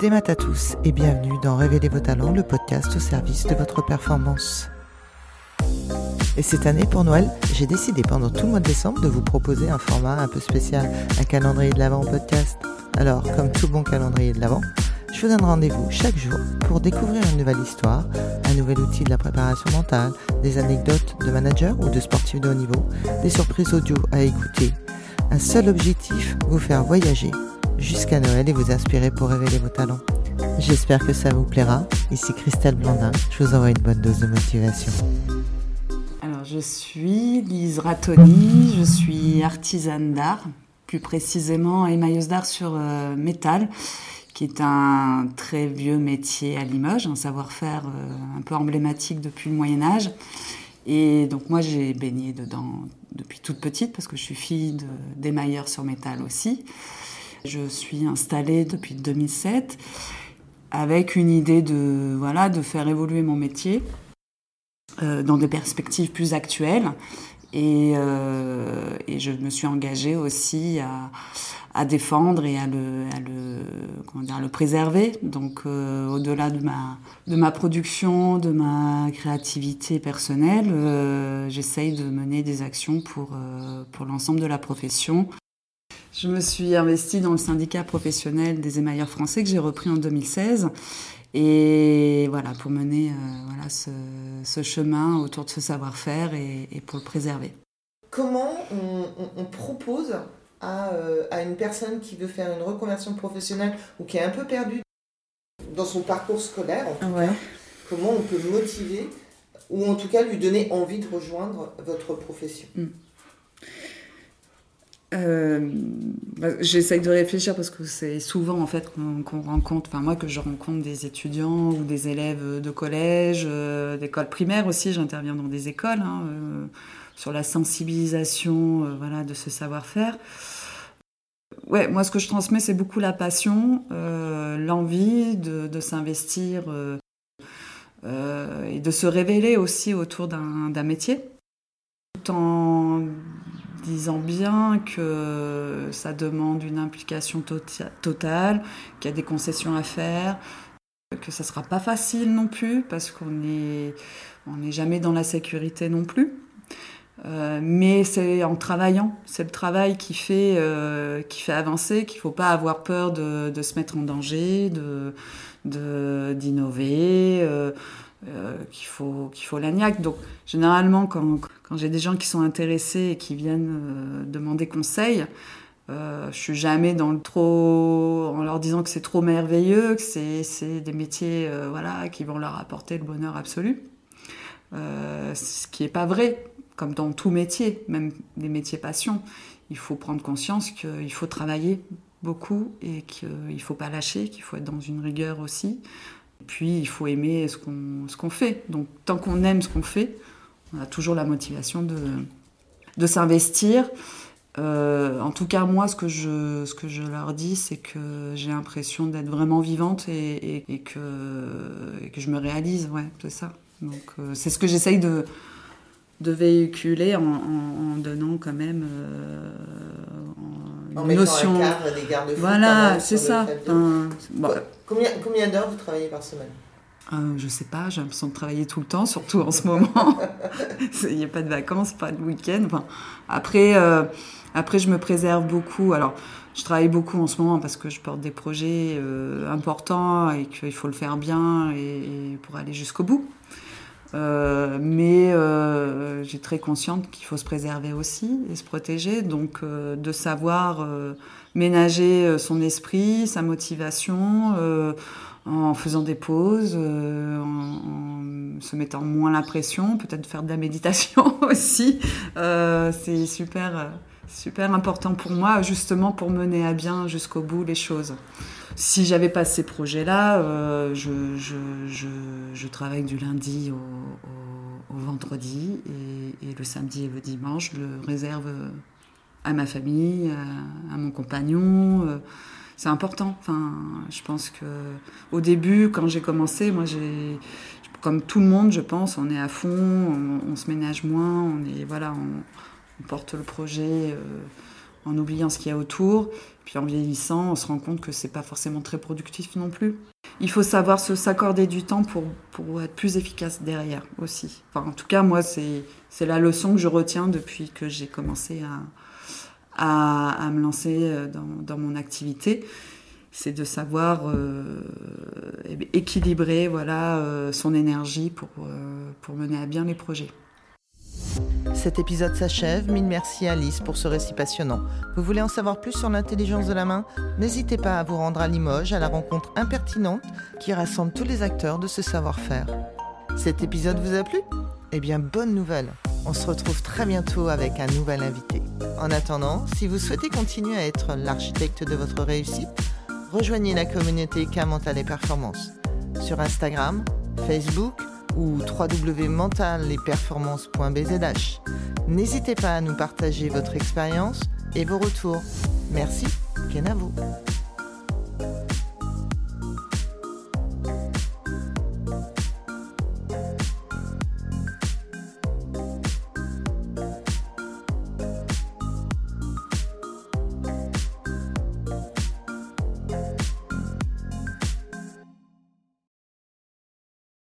Des maths à tous et bienvenue dans Révéler vos talents, le podcast au service de votre performance. Et cette année, pour Noël, j'ai décidé pendant tout le mois de décembre de vous proposer un format un peu spécial, un calendrier de l'Avent podcast. Alors, comme tout bon calendrier de l'Avent, je vous donne rendez-vous chaque jour pour découvrir une nouvelle histoire, un nouvel outil de la préparation mentale, des anecdotes de managers ou de sportifs de haut niveau, des surprises audio à écouter. Un seul objectif, vous faire voyager jusqu'à Noël et vous inspirer pour révéler vos talents. J'espère que ça vous plaira. Ici Christelle Blandin, je vous envoie une bonne dose de motivation. Alors je suis Lise Ratoni, je suis artisane d'art, plus précisément émailleuse d'art sur euh, métal qui est un très vieux métier à Limoges, un savoir-faire euh, un peu emblématique depuis le Moyen Âge. Et donc moi j'ai baigné dedans depuis toute petite parce que je suis fille d'émailleur sur métal aussi. Je suis installée depuis 2007 avec une idée de, voilà, de faire évoluer mon métier euh, dans des perspectives plus actuelles. Et, euh, et, je me suis engagée aussi à, à défendre et à le, comment dire, le préserver. Donc euh, au-delà de ma, de ma production, de ma créativité personnelle, j'essaye de mener des actions pour, pour l'ensemble de la profession. Je me suis investie dans le syndicat professionnel des émailleurs français que j'ai repris en 2016. Et voilà, pour mener voilà, ce, ce, chemin autour de ce savoir-faire et, et, pour le préserver. Comment on, on, on propose euh, à, une personne qui veut faire une reconversion professionnelle ou qui est un peu perdue dans son parcours scolaire, comment on peut motiver ou en tout cas lui donner envie de rejoindre votre profession? Mm. Euh, bah, J'essaye de réfléchir parce que c'est souvent en fait qu'on rencontre, enfin moi que je rencontre des étudiants ou des élèves de collège, euh, d'école primaire aussi, j'interviens dans des écoles. Hein, sur la sensibilisation euh, voilà, de ce savoir-faire. Ouais, moi, ce que je transmets, c'est beaucoup la passion, euh, l'envie de, s'investir euh, et de se révéler aussi autour d'un métier, tout en disant bien que ça demande une implication tota-, totale, qu'il y a des concessions à faire, que ça sera pas facile non plus, parce qu'on n'est on jamais dans la sécurité non plus. Euh, mais c'est en travaillant, c'est le travail qui fait, euh, qui fait avancer, qu'il ne faut pas avoir peur de, se mettre en danger, de, d'innover, euh, qu'il faut, qu'il faut l'agnac. Donc généralement, quand, quand j'ai des gens qui sont intéressés et qui viennent demander conseil, euh, je suis jamais dans le trop en leur disant que c'est trop merveilleux, que c'est, des métiers voilà qui vont leur apporter le bonheur absolu. ce qui n'est pas vrai comme dans tout métier, même des métiers passion, il faut prendre conscience qu'il faut travailler beaucoup et qu'il ne faut pas lâcher, qu'il faut être dans une rigueur aussi. Et puis, il faut aimer ce qu'on fait. Donc, tant qu'on aime ce qu'on fait, on a toujours la motivation de, de s'investir. Euh, en tout cas, moi, ce que je, ce que je leur dis, c'est que j'ai l'impression d'être vraiment vivante et, et, que, et, que, je me réalise. Ouais, c'est ça. Donc, euh, c'est ce que j'essaye de, de véhiculer en, en, donnant quand même euh, en notion. Un cadre, des garde-fous. Voilà, c'est ça. Combien, combien d'heures vous travaillez par semaine? Euh, je sais pas, j'ai l'impression de travailler tout le temps, surtout en ce moment. Il n'y a pas de vacances, pas de week-end. Enfin, après, euh, après, je me préserve beaucoup. Alors, je travaille beaucoup en ce moment parce que je porte des projets euh, importants et qu'il faut le faire bien et pour aller jusqu'au bout. Euh, mais euh, j'ai très consciente qu'il faut se préserver aussi et se protéger, donc euh, de savoir ménager son esprit, sa motivation, en faisant des pauses, en, se mettant moins la pression, peut-être faire de la méditation aussi. c'est super, super important pour moi, justement pour mener à bien jusqu'au bout les choses si j'avais pas ces projets-là, euh, je, je, je, travaille du lundi au, au, vendredi et, et, le samedi et le dimanche, je le réserve à ma famille, à mon compagnon. C'est important. Enfin, je pense que au début, quand j'ai commencé, moi, j'ai, comme tout le monde, je pense, on est à fond, on, se ménage moins, on est, voilà, on, porte le projet. Euh, en oubliant ce qu'il y a autour. Puis en vieillissant, on se rend compte que c'est pas forcément très productif non plus. Il faut savoir s'accorder du temps pour, pour être plus efficace derrière aussi. Enfin, en tout cas, moi, c'est la leçon que je retiens depuis que j'ai commencé à, à, me lancer euh, dans, mon activité. C'est de savoir euh, équilibrer voilà, euh, son énergie pour, pour mener à bien les projets. Cet épisode s'achève. Mille merci Alice pour ce récit passionnant. Vous voulez en savoir plus sur l'intelligence de la main? N'hésitez pas à vous rendre à Limoges à la rencontre impertinente qui rassemble tous les acteurs de ce savoir-faire. Cet épisode vous a plu? Eh bien, bonne nouvelle On se retrouve très bientôt avec un nouvel invité. En attendant, si vous souhaitez continuer à être l'architecte de votre réussite, rejoignez la communauté K et Performance sur Instagram, Facebook ou www.mentalesperformances.bzh. N'hésitez pas à nous partager votre expérience et vos retours. Merci, Kenavo.